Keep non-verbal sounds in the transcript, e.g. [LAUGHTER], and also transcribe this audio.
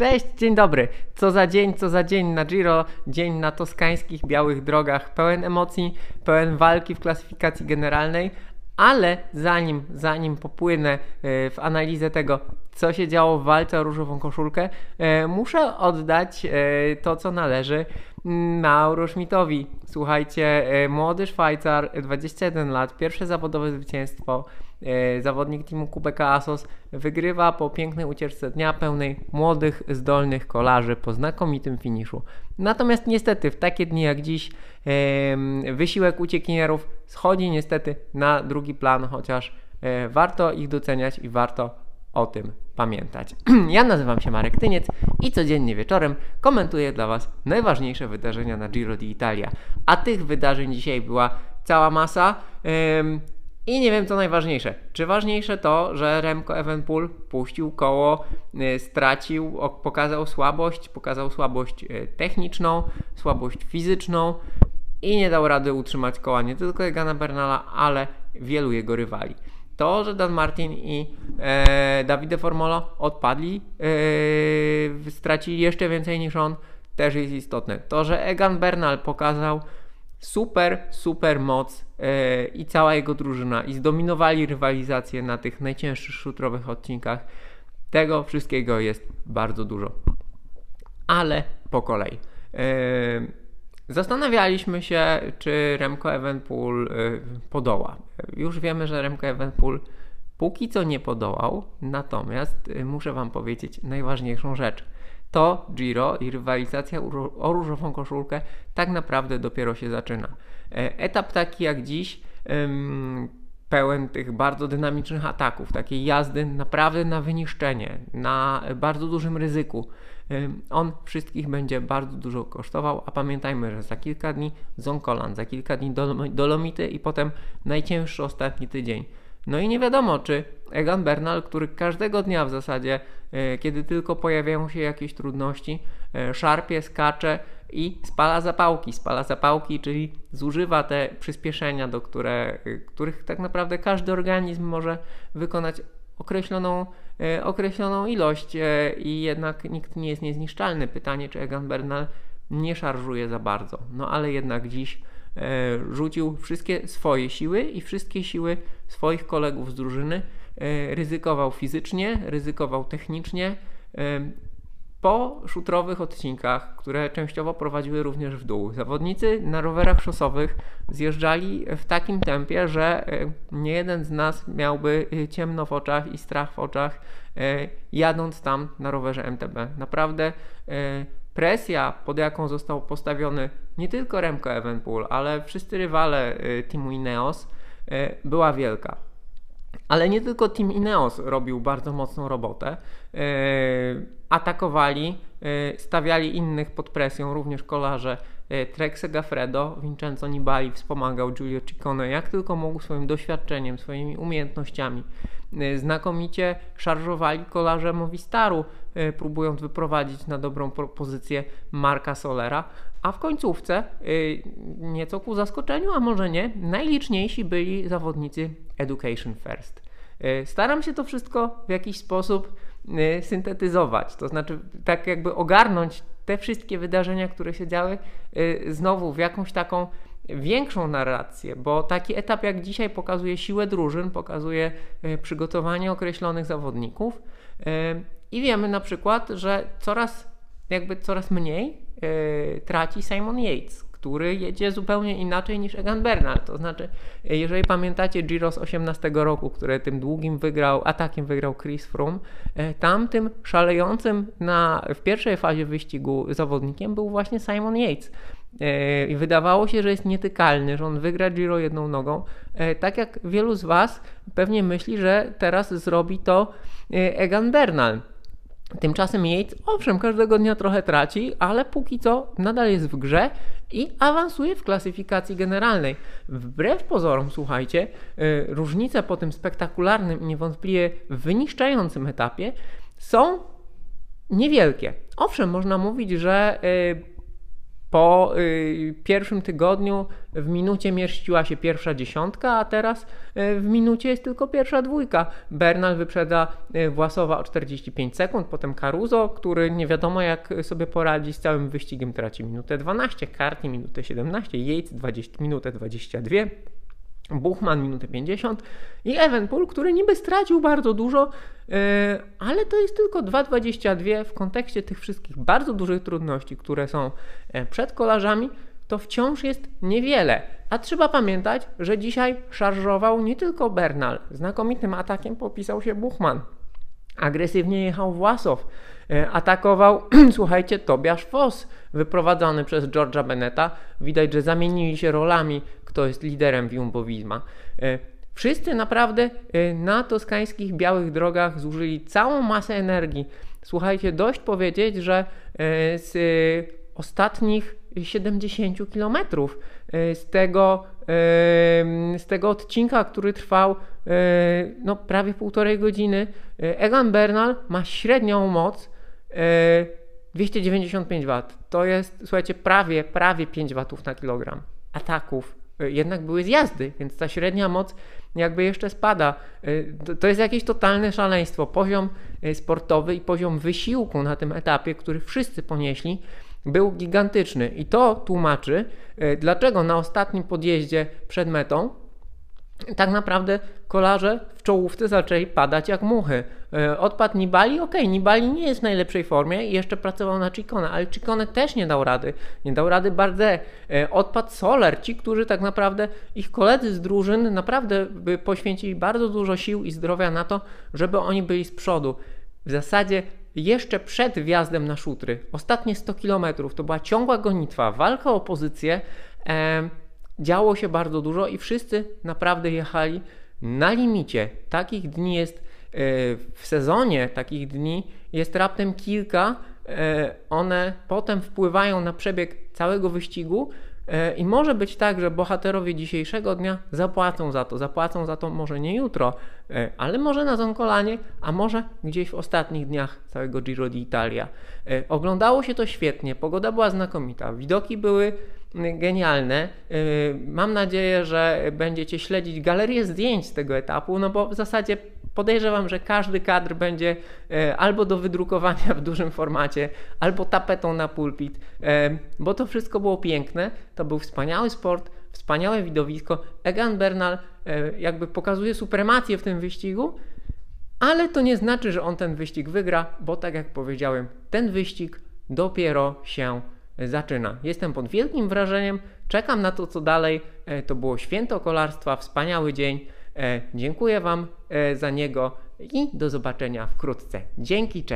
Cześć, dzień dobry. Co za dzień, co za dzień na Giro, dzień na toskańskich białych drogach, pełen emocji, pełen walki w klasyfikacji generalnej, ale zanim, zanim popłynę e, w analizę tego, co się działo w walce o różową koszulkę, e, muszę oddać e, to, co należy Mauro Schmidtowi. Słuchajcie, młody Szwajcar, 21 lat, pierwsze zawodowe zwycięstwo, zawodnik teamu Kubeka Asos, wygrywa po pięknej ucieczce dnia pełnej młodych, zdolnych kolarzy po znakomitym finiszu. Natomiast niestety w takie dni jak dziś wysiłek uciekinierów schodzi niestety na drugi plan, chociaż e, warto ich doceniać i warto o tym pamiętać. [CLEARS THROAT] Ja nazywam się Marek Tyniec i codziennie wieczorem komentuję dla Was najważniejsze wydarzenia na Giro d'Italia. A tych wydarzeń dzisiaj była cała masa. I nie wiem co najważniejsze. Czy ważniejsze to, że Remco Evenpool puścił koło, y, stracił, pokazał słabość, pokazał słabość y, techniczną, słabość fizyczną i nie dał rady utrzymać koła nie tylko Egana Bernala, ale wielu jego rywali. To, że Dan Martin i e, Davide Formolo odpadli, e, stracili jeszcze więcej niż on, też jest istotne. To, że Egan Bernal pokazał super, super moc yy, i cała jego drużyna i zdominowali rywalizację na tych najcięższych szutrowych odcinkach. Tego wszystkiego jest bardzo dużo. Ale po kolei. Yy, zastanawialiśmy się, czy Remco Evenpool yy, podoła. Już wiemy, że Remco Evenpool póki co nie podołał, natomiast muszę Wam powiedzieć najważniejszą rzecz – to Giro i rywalizacja o różową koszulkę tak naprawdę dopiero się zaczyna. E, etap taki jak dziś, pełen tych bardzo dynamicznych ataków, takiej jazdy naprawdę na wyniszczenie, na bardzo dużym ryzyku. On wszystkich będzie bardzo dużo kosztował, a pamiętajmy, że za kilka dni Zonkolan, za kilka dni Dolomity i potem najcięższy ostatni tydzień. No i nie wiadomo, czy Egan Bernal, który każdego dnia w zasadzie, e, kiedy tylko pojawiają się jakieś trudności, e, szarpie, skacze i spala zapałki. Spala zapałki, czyli zużywa te przyspieszenia, do które, e, których tak naprawdę każdy organizm może wykonać określoną, określoną ilość i jednak nikt nie jest niezniszczalny. Pytanie, czy Egan Bernal nie szarżuje za bardzo. No ale jednak dziś rzucił wszystkie swoje siły i wszystkie siły swoich kolegów z drużyny. E, ryzykował fizycznie, ryzykował technicznie. E, po szutrowych odcinkach, które częściowo prowadziły również w dół, zawodnicy na rowerach szosowych zjeżdżali w takim tempie, że nie jeden z nas miałby ciemno w oczach i strach w oczach, jadąc tam na rowerze MTB. Naprawdę presja, pod jaką został postawiony nie tylko Remco Evenpool, ale wszyscy rywale y, teamu Ineos, y, była wielka. Ale nie tylko Team Ineos robił bardzo mocną robotę. Y, atakowali, stawiali innych pod presją, również kolarze Trek Segafredo, Vincenzo Nibali wspomagał Giulio Ciccone jak tylko mógł swoim doświadczeniem, swoimi umiejętnościami. Y, znakomicie szarżowali kolarze Movistaru, y, próbując wyprowadzić na dobrą pozycję Marka Solera, a w końcówce, nieco ku zaskoczeniu, a może nie, najliczniejsi byli zawodnicy Education First. Staram się to wszystko w jakiś sposób syntetyzować, to znaczy tak jakby ogarnąć te wszystkie wydarzenia, które się działy, znowu w jakąś taką większą narrację, bo taki etap jak dzisiaj pokazuje siłę drużyn, pokazuje e, przygotowanie określonych zawodników e, i wiemy na przykład, że coraz jakby coraz mniej traci Simon Yates, który jedzie zupełnie inaczej niż Egan Bernal. To znaczy, jeżeli pamiętacie Giro z 18 roku, który tym długim wygrał, atakiem wygrał Chris Froome, tam tym szalejącym na, w pierwszej fazie wyścigu zawodnikiem był właśnie Simon Yates. E, i wydawało się, że jest nietykalny, że on wygra Giro jedną nogą. E, tak jak wielu z Was pewnie myśli, że teraz zrobi to e, Egan Bernal. Tymczasem Yates, owszem, każdego dnia trochę traci, ale póki co nadal jest w grze i awansuje w klasyfikacji generalnej. Wbrew pozorom, słuchajcie, różnice po tym spektakularnym i niewątpliwie wyniszczającym etapie są niewielkie. Owszem, można mówić, że Po y, pierwszym tygodniu w minucie mieściła się pierwsza dziesiątka, a teraz y, w minucie jest tylko pierwsza dwójka. Bernal wyprzedza y, Własowa o 45 sekund, potem Caruso, który nie wiadomo jak sobie poradzi z całym wyścigiem, traci minutę 12, Kartni minutę 17, Yates 20, minutę 22. Buchman minutę 50 i Evenpool, który niby stracił bardzo dużo, yy, ale to jest tylko 2,22 w kontekście tych wszystkich bardzo dużych trudności, które są e, przed kolarzami, to wciąż jest niewiele. A trzeba pamiętać, że dzisiaj szarżował nie tylko Bernal, znakomitym atakiem popisał się Buchman. Agresywnie jechał Własow, e, atakował, [CLEARS THROAT] słuchajcie, Tobiasz Foss, wyprowadzony przez George'a Beneta. Widać, że zamienili się rolami kto jest liderem Jumbo Visma. E, wszyscy naprawdę e, na toskańskich białych drogach zużyli całą masę energii. Słuchajcie, dość powiedzieć, że e, z ostatnich 70 km z tego, z tego odcinka, który trwał no, prawie półtorej godziny, Egan Bernal ma średnią moc 295 W. To jest, słuchajcie, prawie, prawie 5 W na kilogram ataków jednak były zjazdy, więc ta średnia moc jakby jeszcze spada. Y, to jest jakieś totalne szaleństwo. Poziom y, sportowy i poziom wysiłku na tym etapie, który wszyscy ponieśli, był gigantyczny. I to tłumaczy, y, dlaczego na ostatnim podjeździe przed metą tak naprawdę kolarze w czołówce zaczęli padać jak muchy. E, odpadł Nibali, ok, Nibali nie jest w najlepszej formie i jeszcze pracował na Ciccone, ale Ciccone też nie dał rady. Nie dał rady Bardet. E, odpadł Soler, ci, którzy tak naprawdę, ich koledzy z drużyn naprawdę poświęcili bardzo dużo sił i zdrowia na to, żeby oni byli z przodu. W zasadzie jeszcze przed wjazdem na szutry, ostatnie 100 km, to była ciągła gonitwa, walka o pozycję. E, działo się bardzo dużo i wszyscy naprawdę jechali na limicie. Takich dni jest e, w sezonie, takich dni jest raptem kilka. E, one potem wpływają na przebieg całego wyścigu. E, I może być tak, że bohaterowie dzisiejszego dnia zapłacą za to. Zapłacą za to może nie jutro, ale może na Zonkolanie, a może gdzieś w ostatnich dniach całego Giro d'Italia. Oglądało się to świetnie, pogoda była znakomita, widoki były genialne. Y, mam nadzieję, że będziecie śledzić galerię zdjęć z tego etapu, no bo w zasadzie podejrzewam, że każdy kadr będzie y, albo do wydrukowania [LAUGHS] w dużym formacie, albo tapetą na pulpit, y, bo to wszystko było piękne. To był wspaniały sport, wspaniałe widowisko. Egan Bernal jakby pokazuje supremację w tym wyścigu, ale to nie znaczy, że on ten wyścig wygra, bo tak jak powiedziałem, ten wyścig dopiero się zaczyna. Jestem pod wielkim wrażeniem, czekam na to, co dalej. E, to było święto kolarstwa, wspaniały dzień. E, dziękuję Wam e, za niego i do zobaczenia wkrótce. Dzięki, cześć.